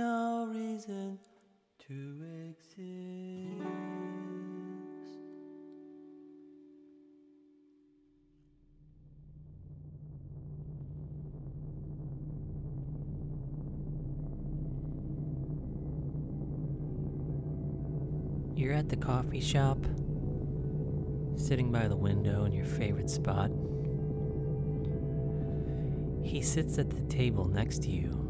no reason to exist. You're at the coffee shop, sitting by the window in your favorite spot. He sits at the table next to you.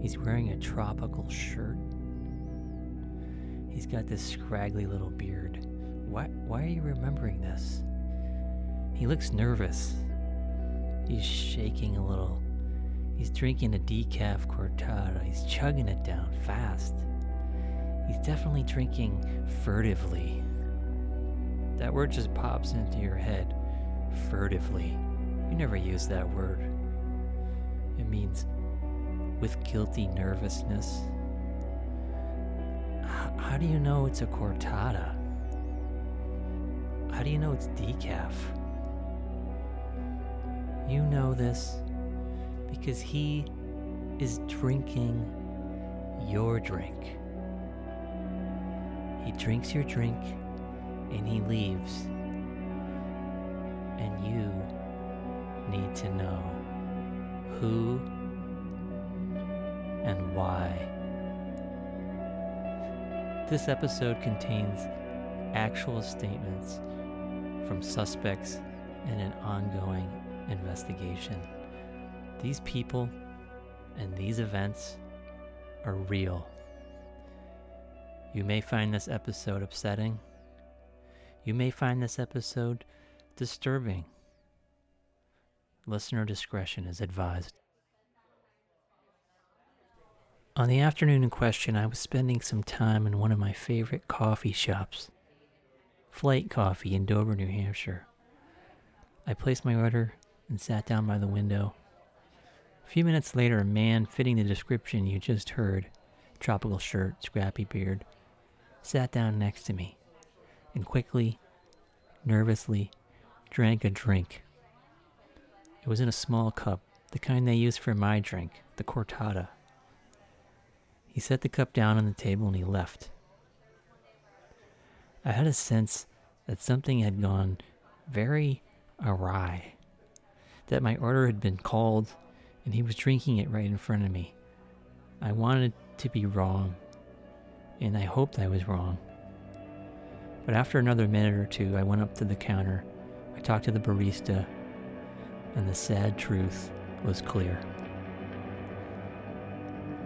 He's wearing a tropical shirt. He's got this scraggly little beard. Why, why are you remembering this? He looks nervous. He's shaking a little. He's drinking a decaf cortada. He's chugging it down fast. He's definitely drinking furtively. That word just pops into your head. Furtively. You never use that word. It means with guilty nervousness. How do you know it's a cortada? How do you know it's decaf? You know this because he is drinking your drink. He drinks your drink and he leaves. And you need to know who and why. This episode contains actual statements from suspects in an ongoing investigation. These people and these events are real. You may find this episode upsetting. You may find this episode disturbing. Listener discretion is advised. On the afternoon in question, I was spending some time in one of my favorite coffee shops, Flight Coffee in Dover, New Hampshire. I placed my order and sat down by the window. A few minutes later, a man fitting the description you just heard tropical shirt, scrappy beard sat down next to me and quickly, nervously, drank a drink. It was in a small cup, the kind they use for my drink, the cortada. He set the cup down on the table and he left. I had a sense that something had gone very awry, that my order had been called and he was drinking it right in front of me. I wanted to be wrong, and I hoped I was wrong. But after another minute or two, I went up to the counter. I talked to the barista, and the sad truth was clear.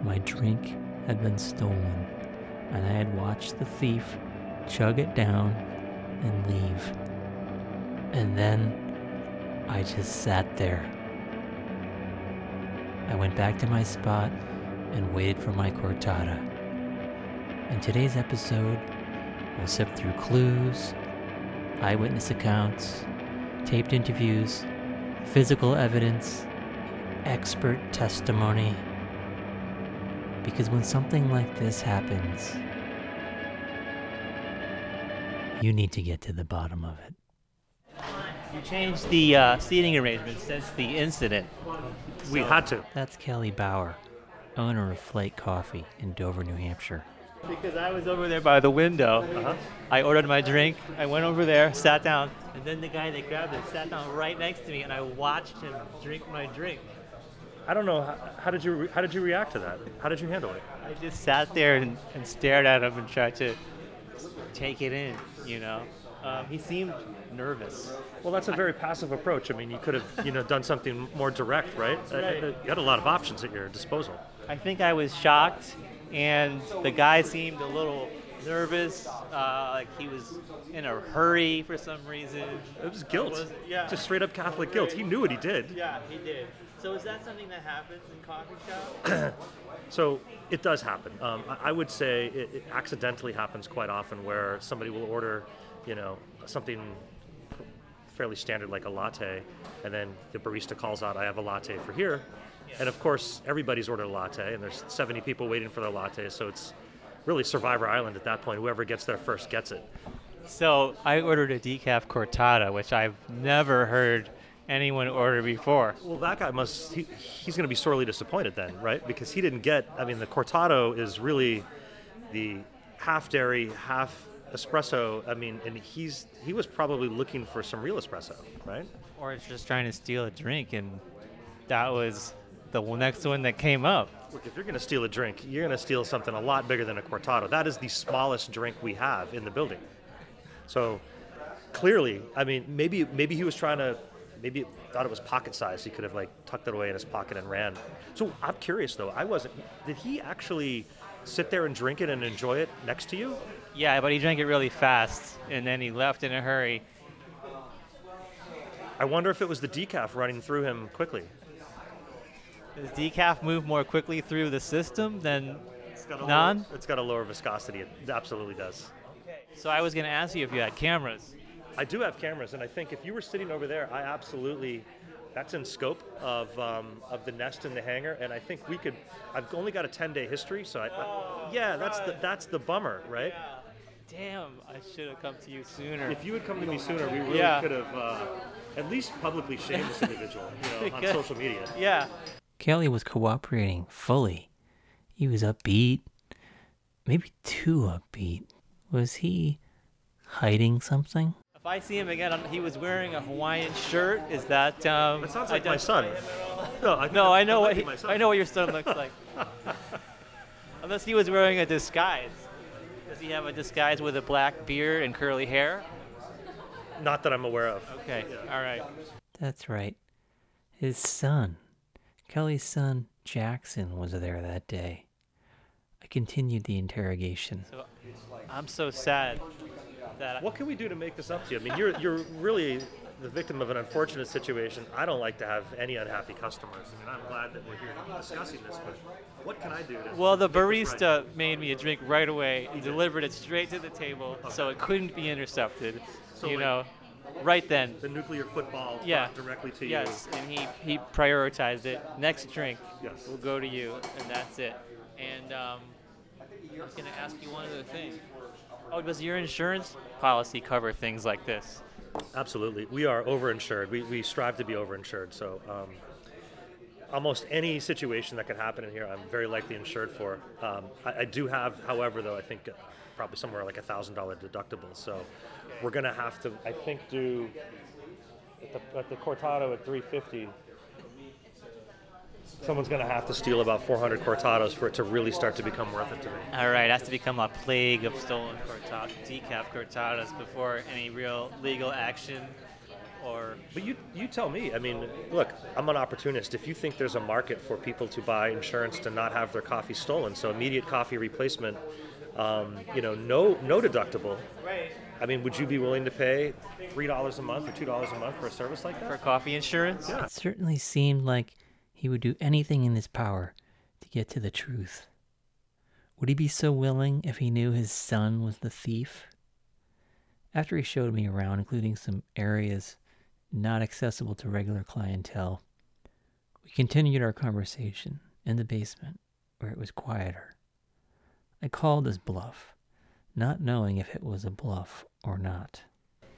My drink had been stolen, and I had watched the thief chug it down and leave. And then I just sat there. I went back to my spot and waited for my cortada. In today's episode, we'll sift through clues, eyewitness accounts, taped interviews, physical evidence, expert testimony. Because when something like this happens, you need to get to the bottom of it. You changed the uh, seating arrangement since the incident. We had to. That's Kelly Bauer, owner of Flight Coffee in Dover, New Hampshire. Because I was over there by the window. Uh-huh. I ordered my drink. I went over there, sat down, and then the guy that grabbed it sat down right next to me, and I watched him drink my drink. I don't know how, how did you how did you react to that? How did you handle it? I just sat there and, and stared at him and tried to take it in, you know. Um, he seemed nervous. Well, that's a very passive approach. I mean, you could have you know done something more direct, right? Uh, right. uh, You had a lot of options at your disposal. I think I was shocked, and the guy seemed a little nervous, uh, like he was in a hurry for some reason. It was guilt. Was? Yeah. Just straight up Catholic guilt. He knew what he did. Yeah, he did. So is that something that happens in coffee shops? So it does happen. Um, I, I would say it, it accidentally happens quite often where somebody will order, you know, something fairly standard like a latte, and then the barista calls out, "I have a latte for here," and of course everybody's ordered a latte, and there's 70 people waiting for their latte, so it's really Survivor Island at that point. Whoever gets there first gets it. so I ordered a decaf cortada, which I've never heard anyone ordered before. Well, that guy must, he, he's going to be sorely disappointed then, right? Because he didn't get, I mean, the cortado is really the half dairy, half espresso. I mean, and he's, he was probably looking for some real espresso, right? Or it's just trying to steal a drink, and that was the next one that came up. Look, if you're going to steal a drink, you're going to steal something a lot bigger than a cortado. That is the smallest drink we have in the building. So clearly, I mean, maybe maybe he was trying to, maybe thought it was pocket size. He could have like tucked it away in his pocket and ran. So I'm curious though. I wasn't. Did he actually sit there and drink it and enjoy it next to you? Yeah, but he drank it really fast, and then he left in a hurry. I wonder if it was the decaf running through him quickly. Does decaf move more quickly through the system than It's got a non? Lower, it's got a lower viscosity. It absolutely does. So I was going to ask you if you had cameras. I do have cameras, and I think if you were sitting over there, I absolutely. That's in scope of um, of the nest and the hangar, and I think we could. I've only got a 10 day history, so I, I yeah, that's the that's the bummer, right? Damn, I should have come to you sooner. If you had come to me sooner, we really Yeah. could have uh, at least publicly shamed this individual, you know, on social media. yeah. Kelly was cooperating fully. He was upbeat, maybe too upbeat. Was he hiding something? If I see him again, he was wearing a Hawaiian shirt. Is that? Um, That sounds like my son. No, I, think No, I know what he. I know what your son looks like. Unless he was wearing a disguise. Does he have a disguise with a black beard and curly hair? Not that I'm aware of. Okay, all right. That's right. His son, Kelly's son, Jackson, was there that day. I continued the interrogation. So I'm so sad that What can we do to make this up to you? I mean, you're you're really the victim of an unfortunate situation. I don't like to have any unhappy customers. I mean, I'm glad that we're here discussing this, but what can I do? To Well, the this right? barista made me a drink right away. He delivered it straight to the table, so it couldn't be intercepted. So, you like, know, right then. the nuclear football Yeah. directly to you. Yes, and he he prioritized it. Next drink Yes. will go to you, and that's it. And um, I was gonna ask you one other thing. Oh, does your insurance policy cover things like this? Absolutely, we are overinsured. We, we strive to be overinsured. So. Um, Almost any situation that could happen in here, I'm very likely insured for. Um, I, I do have, however, though, I think probably somewhere like a thousand dollar deductible. So we're gonna have to, I think, do at the, at the Cortado at 350. Someone's gonna have to steal about 400 Cortados for it to really start to become worth it to me. All right, it has to become a plague of stolen cortado, decaf cortados before any real legal action or But you, you tell me. I mean, look, I'm an opportunist. If you think there's a market for people to buy insurance to not have their coffee stolen, so immediate coffee replacement, um, you know, no, no deductible. right. I mean, would you be willing to pay three dollars a month or two dollars a month for a service like that? for coffee insurance. Yeah. It certainly seemed like he would do anything in his power to get to the truth. Would he be so willing if he knew his son was the thief? After he showed me around, including some areas not accessible to regular clientele, we continued our conversation in the basement where it was quieter. I called his bluff, not knowing if it was a bluff or not.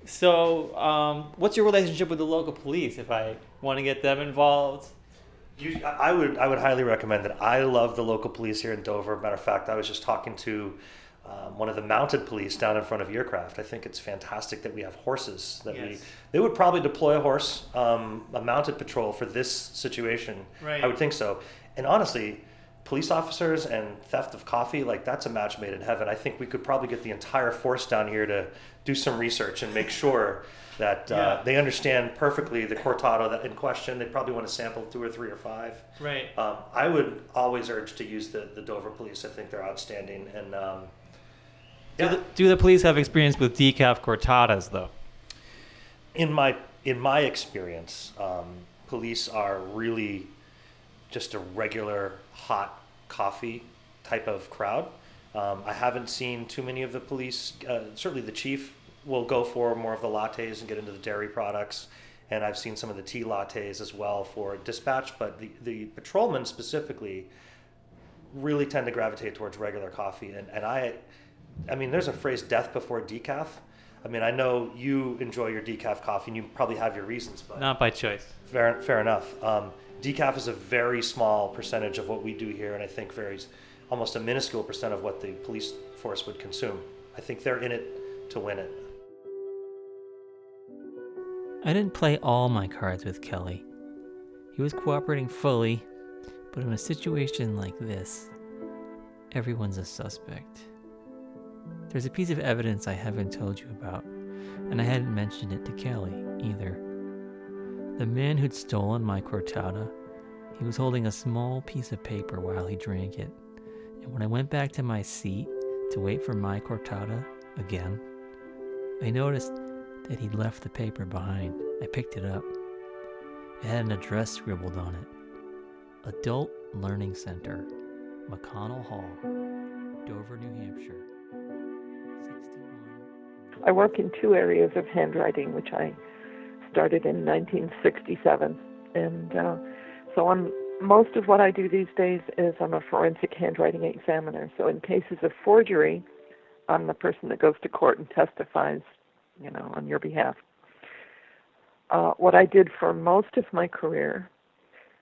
So, um, what's your relationship with the local police? If I want to get them involved, You, I would, I would highly recommend it. I love the local police here in Dover. Matter of fact, I was just talking to um, one of the mounted police down in front of Earcraft. I think it's fantastic that we have horses. That we, they would probably deploy a horse, um, a mounted patrol for this situation. Right. I would think so. And honestly, police officers and theft of coffee, like that's a match made in heaven. I think we could probably get the entire force down here to do some research and make sure that uh, Yeah. they understand perfectly the cortado that in question. They probably want to sample two or three or five. right? Um, I would always urge to use the, the Dover police. I think they're outstanding. And um, Do, the, do the police have experience with decaf cortadas, though? in my in my experience, um, police are really just a regular hot coffee type of crowd. Um, I haven't seen too many of the police. Uh, certainly, the chief will go for more of the lattes and get into the dairy products, and I've seen some of the tea lattes as well for dispatch. But the the patrolmen specifically really tend to gravitate towards regular coffee, and and I, I mean, there's a phrase "death before decaf." I mean, I know you enjoy your decaf coffee, and you probably have your reasons, but Not by choice. fair, fair enough. Um, decaf is a very small percentage of what we do here, and I think varies almost a minuscule percent of what the police force would consume. I think they're in it to win it. I didn't play all my cards with Kelly. He was cooperating fully, but in a situation like this, everyone's a suspect. There's a piece of evidence I haven't told you about, and I hadn't mentioned it to Kelly either. The man who'd stolen my cortada, he was holding a small piece of paper while he drank it. And when I went back to my seat to wait for my cortada again, I noticed that he'd left the paper behind. I picked it up. It had an address scribbled on it Adult Learning Center, McConnell Hall, Dover, New Hampshire. 61. I work in two areas of handwriting, which I started in 1967. And uh, so I'm, most of what I do these days is I'm a forensic handwriting examiner. So in cases of forgery, I'm the person that goes to court and testifies, you know, on your behalf. Uh, what I did for most of my career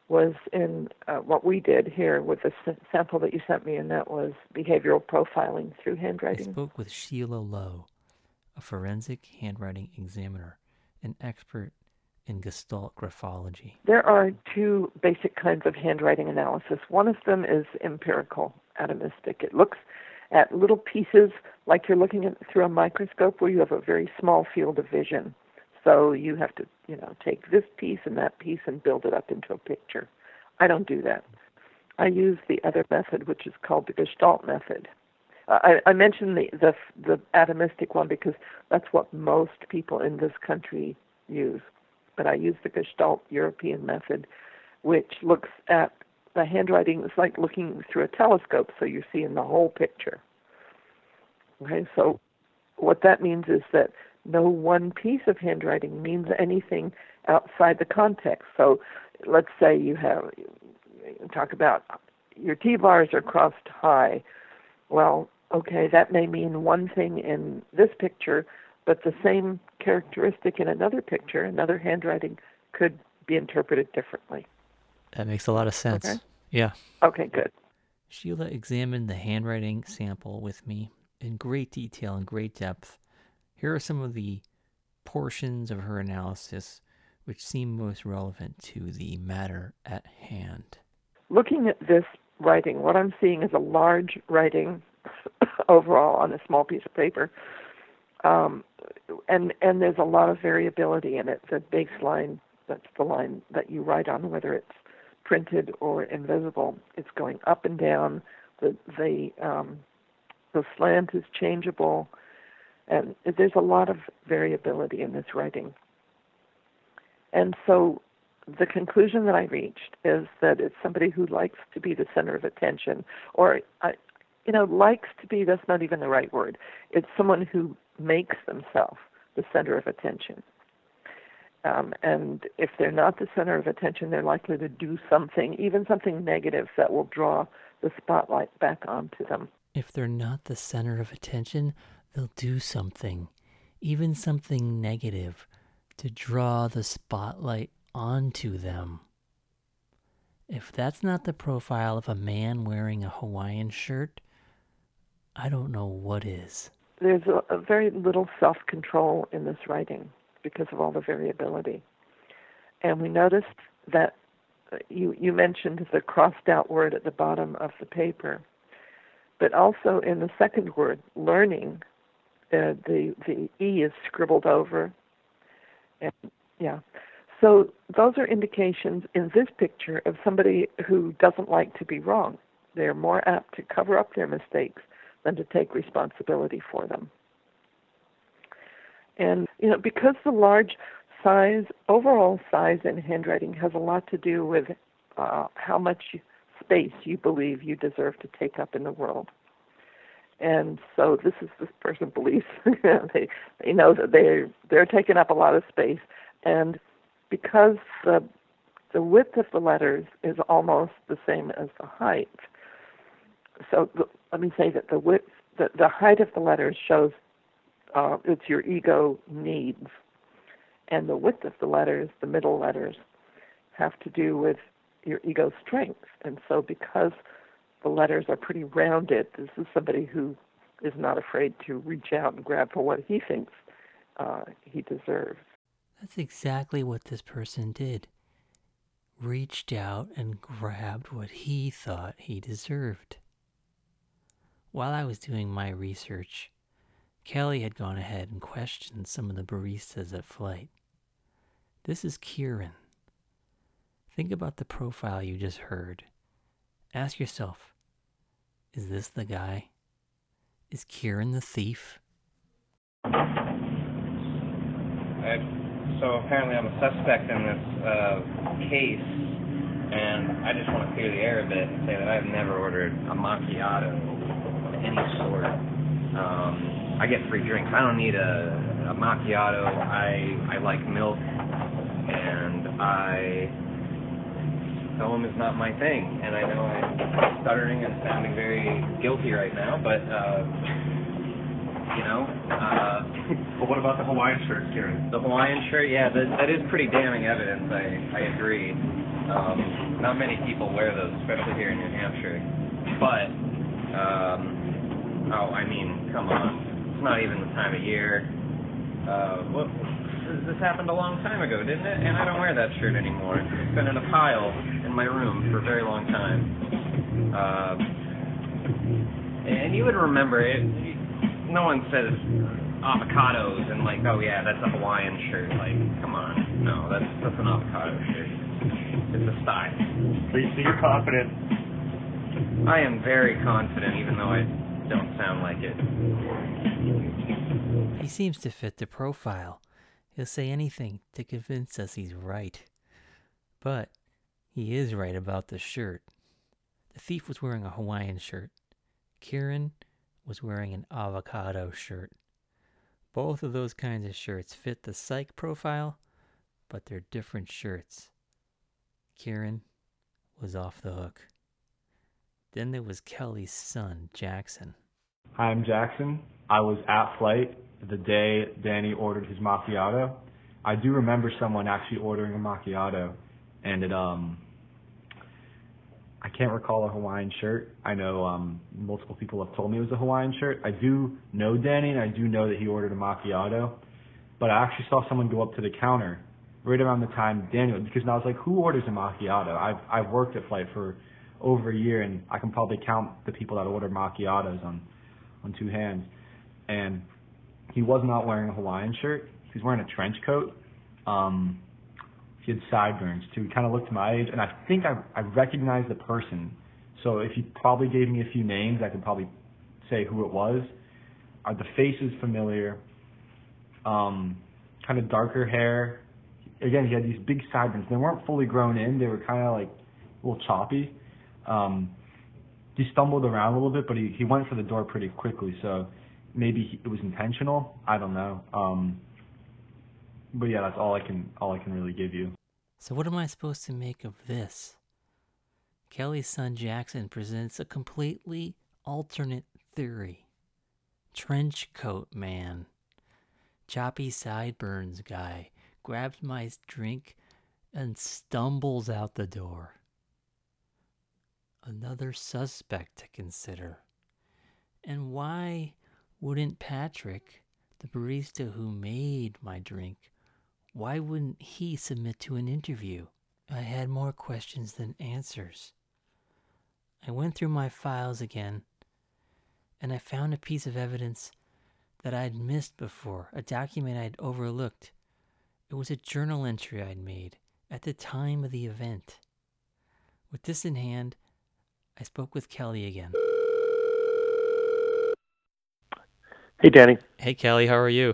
was in uh, what we did here with the s- sample that you sent me, and that was behavioral profiling through handwriting. I spoke with Sheila Lowe, a forensic handwriting examiner, an expert in Gestalt graphology. There are two basic kinds of handwriting analysis. One of them is empirical, atomistic. It looks at little pieces like you're looking at through a microscope where you have a very small field of vision. So you have to, you know, take this piece and that piece and build it up into a picture. I don't do that. I use the other method, which is called the Gestalt method. Uh, I, I mentioned the, the the atomistic one because that's what most people in this country use but I use the Gestalt European method, which looks at the handwriting. It's like looking through a telescope, so you're seeing the whole picture. Okay, so what that means is that no one piece of handwriting means anything outside the context. So let's say you have talk about your T bars are crossed high. Well, okay, that may mean one thing in this picture, but the same characteristic in another picture, another handwriting, could be interpreted differently. That makes a lot of sense. Okay. Yeah. Okay, good. Sheila examined the handwriting sample with me in great detail and great depth. Here are some of the portions of her analysis which seem most relevant to the matter at hand. Looking at this writing, what I'm seeing is a large writing overall on a small piece of paper. Um, and and there's a lot of variability in it. The baseline, that's the line that you write on, whether it's printed or invisible, it's going up and down. The the um, the slant is changeable, and there's a lot of variability in this writing. And so, the conclusion that I reached is that it's somebody who likes to be the center of attention, or I, you know, likes to be. That's not even the right word. It's someone who makes themselves the center of attention. Um, and if they're not the center of attention, they're likely to do something, even something negative, that will draw the spotlight back onto them. If they're not the center of attention, they'll do something, even something negative, to draw the spotlight onto them. If that's not the profile of a man wearing a Hawaiian shirt, I don't know what is. There's a, a very little self control in this writing because of all the variability. And we noticed that uh, you, you mentioned the crossed out word at the bottom of the paper, but also in the second word, learning, uh, the, the E is scribbled over. And yeah. So those are indications in this picture of somebody who doesn't like to be wrong. They're more apt to cover up their mistakes than to take responsibility for them. And you know, because the large size, overall size in handwriting has a lot to do with uh, how much space you believe you deserve to take up in the world. And so this is this person believes they they know that they're they're taking up a lot of space, and because the the width of the letters is almost the same as the height. So the, let me say that the width, the, the height of the letters shows uh, it's your ego needs, and the width of the letters, the middle letters, have to do with your ego strength. And so, because the letters are pretty rounded, this is somebody who is not afraid to reach out and grab for what he thinks uh, he deserves. That's exactly what this person did. Reached out and grabbed what he thought he deserved. While I was doing my research, Kelly had gone ahead and questioned some of the baristas at Flight. This is Kieran. Think about the profile you just heard. Ask yourself is this the guy? Is Kieran the thief? I, so apparently I'm a suspect in this uh, case, and I just want to clear the air a bit and say that I've never ordered a macchiato any sort. Um, I get free drinks. I don't need a, a macchiato. I I like milk, and I film is not my thing. And I know I'm stuttering and sounding very guilty right now, but. Uh, you know. Uh, but what about the Hawaiian shirt, Kieran? The Hawaiian shirt, yeah, that, that is pretty damning evidence. I I agree. Um, not many people wear those, especially here in New Hampshire. But, um, oh, I mean, come on, it's not even the time of year. Uh, what? This happened a long time ago, didn't it? And I don't wear that shirt anymore. It's been in a pile in my room for a very long time. Uh, and you would remember it no one says avocados and like, oh yeah, that's a Hawaiian shirt. Like, come on, no, that's that's an avocado shirt. It's a style. So, so you're confident? I am very confident, even though I don't sound like it. He seems to fit the profile. He'll say anything to convince us he's right. But he is right about the shirt. The thief was wearing a Hawaiian shirt. Kieran was wearing an avocado shirt. Both of those kinds of shirts fit the psych profile, but they're different shirts. Kieran was off the hook. Then there was Kelly's son, Jackson. Hi, I'm Jackson. I was at flight the day Danny ordered his macchiato. I do remember someone actually ordering a macchiato, and it um I can't recall a Hawaiian shirt. I know um, multiple people have told me it was a Hawaiian shirt. I do know Danny, and I do know that he ordered a macchiato. But I actually saw someone go up to the counter right around the time Daniel, because I was like, who orders a macchiato? I've I've worked at Flight for over a year, and I can probably count the people that order macchiatos on on two hands. And he was not wearing a Hawaiian shirt. He was wearing a trench coat. Um, he had sideburns too. He kind of looked my age, and I think I I recognized the person. So if he probably gave me a few names, I could probably say who it was. Are uh, the faces familiar? Um, kind of darker hair. Again, he had these big sideburns. They weren't fully grown in. They were kind of like a little choppy. Um, he stumbled around a little bit, but he he went for the door pretty quickly. So maybe he, it was intentional. I don't know. Um, but yeah, that's all I can all I can really give you. So what am I supposed to make of this? Kelly's son Jackson presents a completely alternate theory. Trench coat man, choppy sideburns guy grabs my drink and stumbles out the door. Another suspect to consider. And why wouldn't Patrick, the barista who made my drink, why wouldn't he submit to an interview? I had more questions than answers. I went through my files again, and I found a piece of evidence that I'd missed before, a document I'd overlooked. It was a journal entry I'd made at the time of the event. With this in hand, I spoke with Kelly again. Hey, Danny. Hey, Kelly, how are you?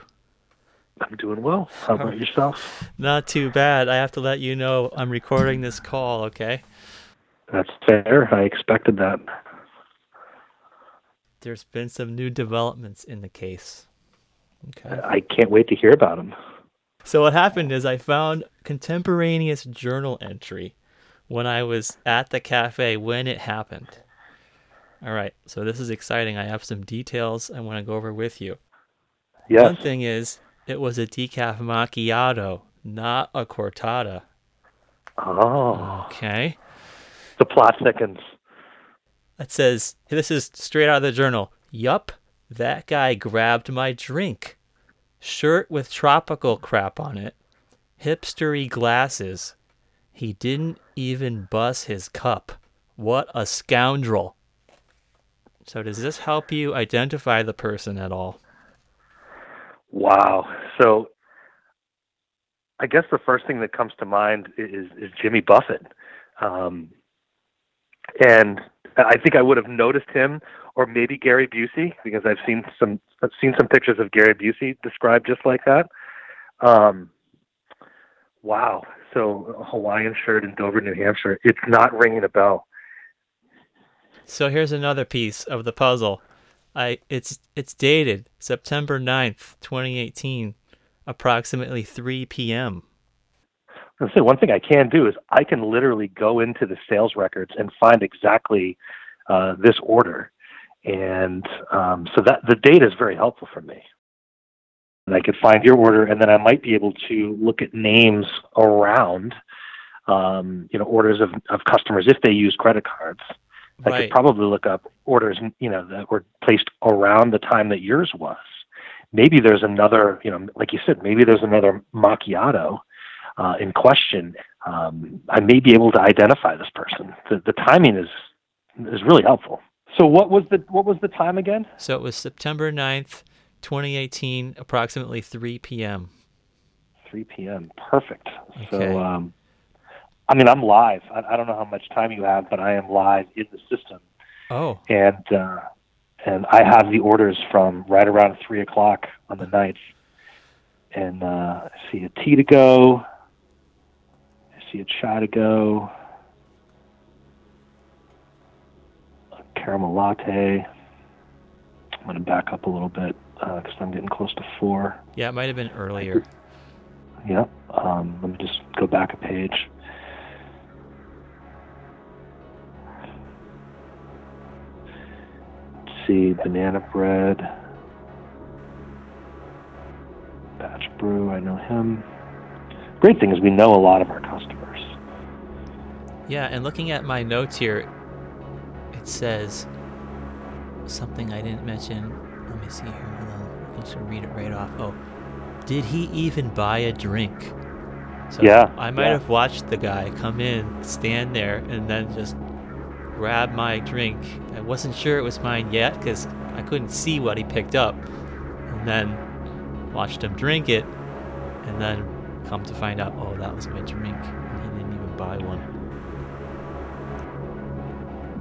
I'm doing well. How about yourself? Not too bad. I have to let you know I'm recording this call, okay? That's fair. I expected that. There's been some new developments in the case. Okay. I can't wait to hear about them. So what happened is I found contemporaneous journal entry when I was at the cafe when it happened. All right, so this is exciting. I have some details I want to go over with you. Yes. One thing is, it was a decaf macchiato, not a cortada. Oh, Okay. the plot thickens. It says, this is straight out of the journal. Yup, that guy grabbed my drink. Shirt with tropical crap on it. Hipstery glasses. He didn't even bus his cup. What a scoundrel. So, does this help you identify the person at all? Wow. So, I guess the first thing that comes to mind is is Jimmy Buffett, um, and I think I would have noticed him, or maybe Gary Busey, because I've seen some I've seen some pictures of Gary Busey described just like that. Um, wow. So, a Hawaiian shirt in Dover, New Hampshire. It's not ringing a bell. So here's another piece of the puzzle. I it's it's dated September 9th, 2018, approximately 3 p.m. I say one thing I can do is I can literally go into the sales records and find exactly uh, this order, and um, so that the data is very helpful for me. And I could find your order, and then I might be able to look at names around, um, you know, orders of, of customers if they use credit cards. I could probably look up orders, you know, that were placed around the time that yours was. Maybe there's another, you know, like you said, maybe there's another macchiato uh, in question. Um, I may be able to identify this person. The, the timing is is really helpful. So what was the what was the time again? So it was September 9th, 2018, approximately 3 p.m. 3 p.m. Perfect. Okay. So, um, I mean, I'm live. I, I don't know how much time you have, but I am live in the system, Oh, and uh, and I have the orders from right around three o'clock on the 9th. And uh, I see a tea to go. I see a chai to go. A caramel latte. I'm going to back up a little bit because I'm getting close to four. yeah, it might have been earlier. Yep. Um, let me just go back a page. Let's see, banana bread. Batch brew, I know him. Great thing is we know a lot of our customers. Yeah, and looking at my notes here, it says something I didn't mention. Let me see here. Hold on. I can just read it right off. Oh, did he even buy a drink? So Yeah, I might yeah. have watched the guy come in, stand there, and then just grab my drink. I wasn't sure it was mine yet because I couldn't see what he picked up. And then watched him drink it, and then come to find out, oh, that was my drink. And he didn't even buy one.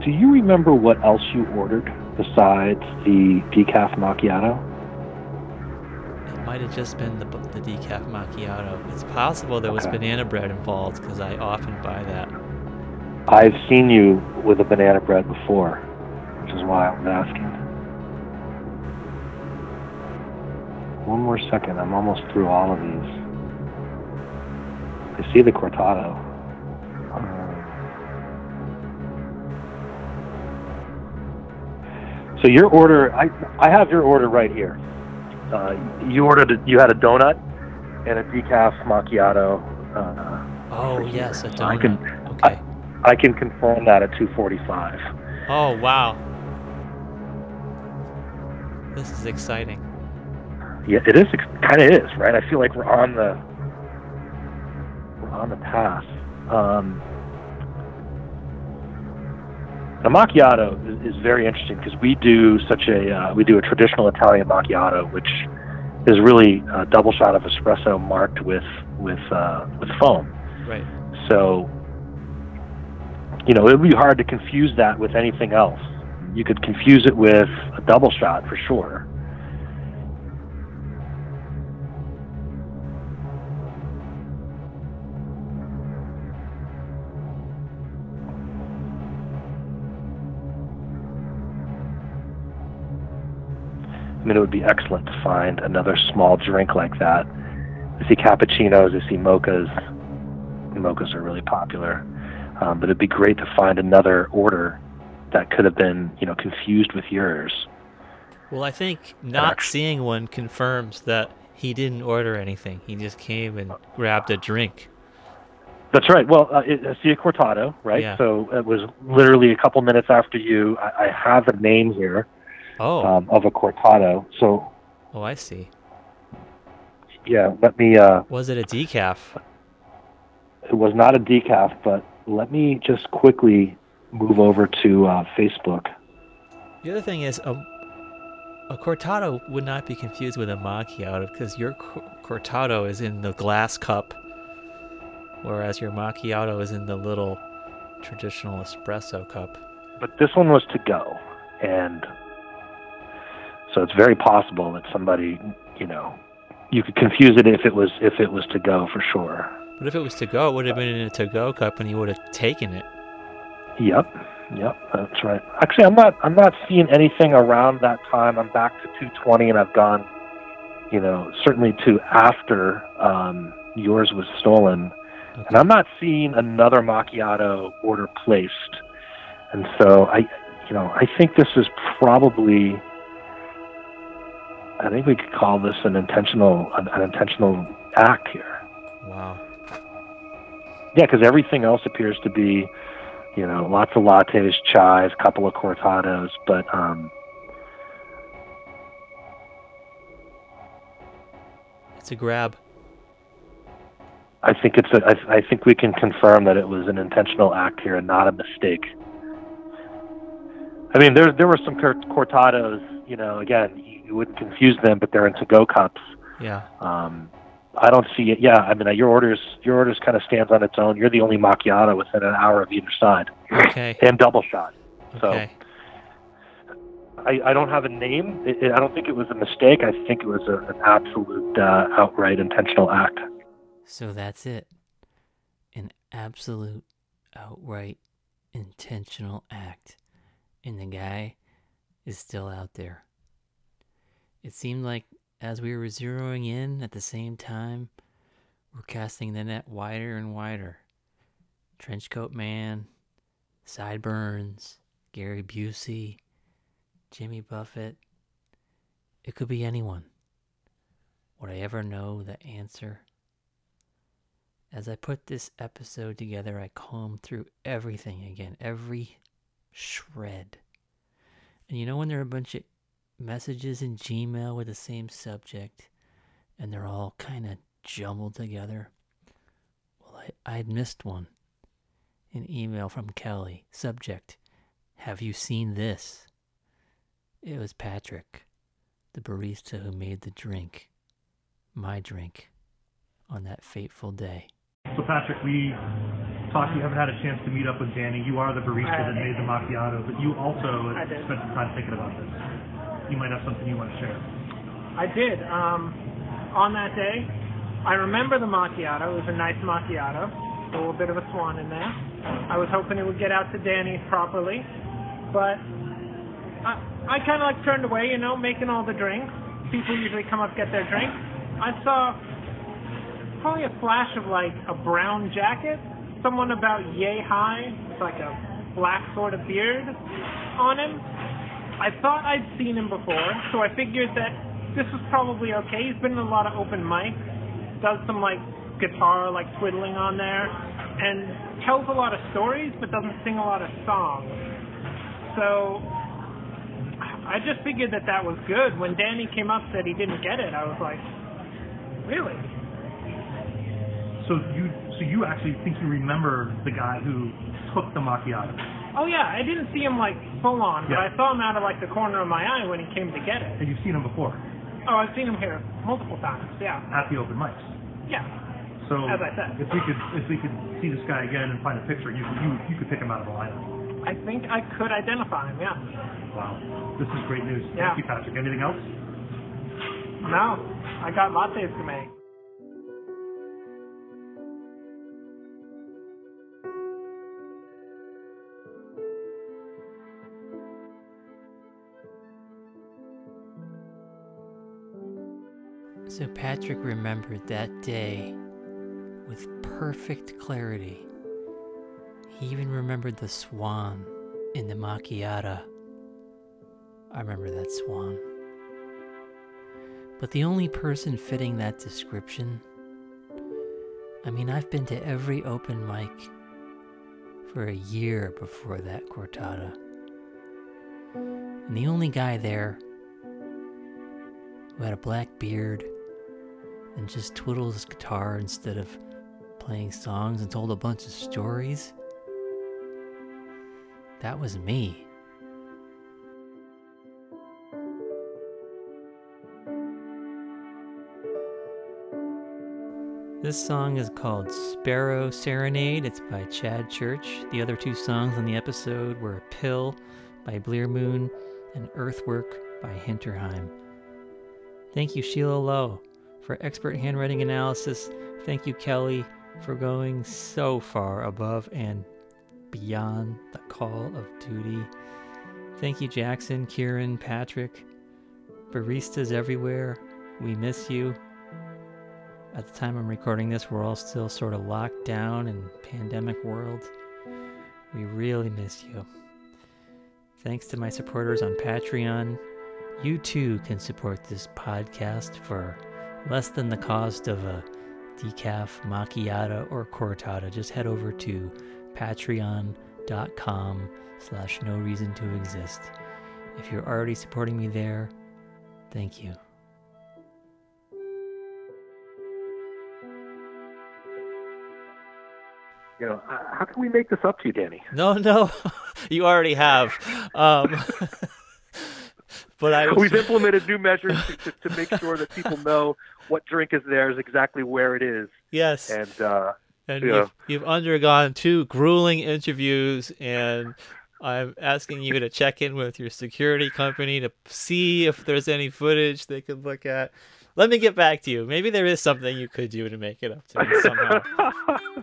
Do you remember what else you ordered besides the decaf macchiato? It might have just been the, the decaf macchiato. It's possible there was Okay. banana bread involved because I often buy that. I've seen you with a banana bread before, which is why I'm asking. One more second. I'm almost through all of these. I see the cortado. So your order, I I have your order right here. Uh, you ordered, a, you had a donut and a decaf macchiato. Uh, Oh, yes, a So I donut. can okay. I can confirm that at 245. oh, wow. This is exciting. Yeah, it is. Kind of is, right? I feel like we're on the we're on the path. Um, the macchiato is, is very interesting because we do such a uh, we do a traditional Italian macchiato, which is really a double shot of espresso marked with with uh, with foam. Right. So, you know, it would be hard to confuse that with anything else. You could confuse it with a double shot for sure. Mean, it would be excellent to find another small drink like that. I see cappuccinos, I see mochas. Mochas are really popular, um, but it'd be great to find another order that could have been, you know, confused with yours. Well, I think not seeing one confirms that he didn't order anything. He just came and grabbed a drink. That's right. Well, uh, it, it's the Cortado, right? Yeah. So it was literally a couple minutes after you. I, I have a name here Oh, um, of a Cortado. So oh, I see. yeah, let me. Uh, Was it a decaf? it was not a decaf, but let me just quickly move over to uh, Facebook. The other thing is, a, a cortado would not be confused with a macchiato because your cor- cortado is in the glass cup, whereas your macchiato is in the little traditional espresso cup. But this one was to go, and so it's very possible that somebody, you know, you could confuse it if it was if it was to go for sure. But if it was to go, it would have been in a to-go cup, and you would have taken it. Yep, yep, that's right. Actually, I'm not I'm not seeing anything around that time. I'm back to 220, and I've gone, you know, certainly to after um, yours was stolen, and I'm not seeing another macchiato order placed. And so I, you know, I think this is probably. I think we could call this an intentional an, an intentional act here. Wow. Yeah, because everything else appears to be, you know, lots of lattes, chais, a couple of cortados, but um, It's a grab. I think it's a, I, I think we can confirm that it was an intentional act here and not a mistake. I mean, there there were some cort- cortados, you know, again, you, wouldn't confuse them, but they're in to-go cups. Yeah. Um, I don't see it. Yeah, I mean, your orders your orders kind of stands on its own. You're the only macchiato within an hour of either side, Okay. and double shot. So. Okay. I, I don't have a name. It, it, I don't think it was a mistake. I think it was a, an absolute, uh, outright intentional act. So that's it. An absolute, outright, intentional act. And the guy is still out there. It seemed like as we were zeroing in at the same time, we're casting the net wider and wider. Trenchcoat Man, Sideburns, Gary Busey, Jimmy Buffett. It could be anyone. Would I ever know the answer? As I put this episode together, I combed through everything again, every shred. And you know when there are a bunch of messages in Gmail with the same subject and they're all kind of jumbled together? Well, I, I'd missed one. An email from Kelly. Subject Have you seen this? It was Patrick, the barista who made the drink, my drink, on that fateful day. So Patrick, we talked. You haven't had a chance to meet up with Danny. You are the barista that made the macchiato, but you also spent some time thinking about this. You might have something you want to share. I did. Um, on that day, I remember the macchiato. It was a nice macchiato. A little bit of a swan in there. I was hoping it would get out to Danny's properly, but I, I kind of like turned away, you know, making all the drinks. People usually come up get their drink. I saw probably a flash of like a brown jacket, someone about yay high, with like a black sort of beard on him. I thought I'd seen him before, so I figured that this was probably okay. He's been in a lot of open mics, does some like guitar like twiddling on there, and tells a lot of stories but doesn't sing a lot of songs. So I just figured that that was good. When Danny came up said he didn't get it, I was like, really? So you, so you actually think you remember the guy who took the macchiato? Oh yeah, I didn't see him like full on, but Yeah. I saw him out of like the corner of my eye when he came to get it. And you've seen him before Oh, I've seen him here multiple times. Yeah, at the open mics. yeah. So As I said. if we could, if we could see this guy again and find a picture, you you you could pick him out of a lineup. I think I could identify him. Yeah. Wow, this is great news. Yeah. Thank you, Patrick. Anything else? No, I got lattes to make. So Patrick remembered that day with perfect clarity. He even remembered the swan in the macchiata. I remember that swan. But the only person fitting that description, I mean, I've been to every open mic for a year before that cortada. And the only guy there who had a black beard and just twiddled his guitar instead of playing songs and told a bunch of stories, that was me. This song is called Sparrow Serenade. It's by Chad Church. The other two songs on the episode were A Pill by Blear Moon and Earthwork by Hinterheim. Thank you, Sheila Lowe, for expert handwriting analysis. Thank you, Kelly, for going so far above and beyond the call of duty. Thank you, Jackson, Kieran, Patrick, baristas everywhere. We miss you. At the time I'm recording this, we're all still sort of locked down in pandemic world. We really miss you. Thanks to my supporters on Patreon. You too can support this podcast for less than the cost of a decaf macchiato or cortada. Just head over to patreon.com slash no reason to exist. If you're already supporting me there, thank you. You know, uh, how can we make this up to you, Danny? No, no, you already have. Um, but I was, We've implemented new measures to, to, to make sure that people know what drink is theirs, exactly where it is, yes, and uh, and yeah. you've, you've undergone two grueling interviews, and I'm asking you to check in with your security company to see if there's any footage they could look at. Let me get back to you. Maybe there is something you could do to make it up to me somehow.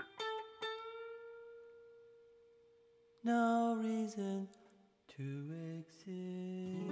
No reason to exist.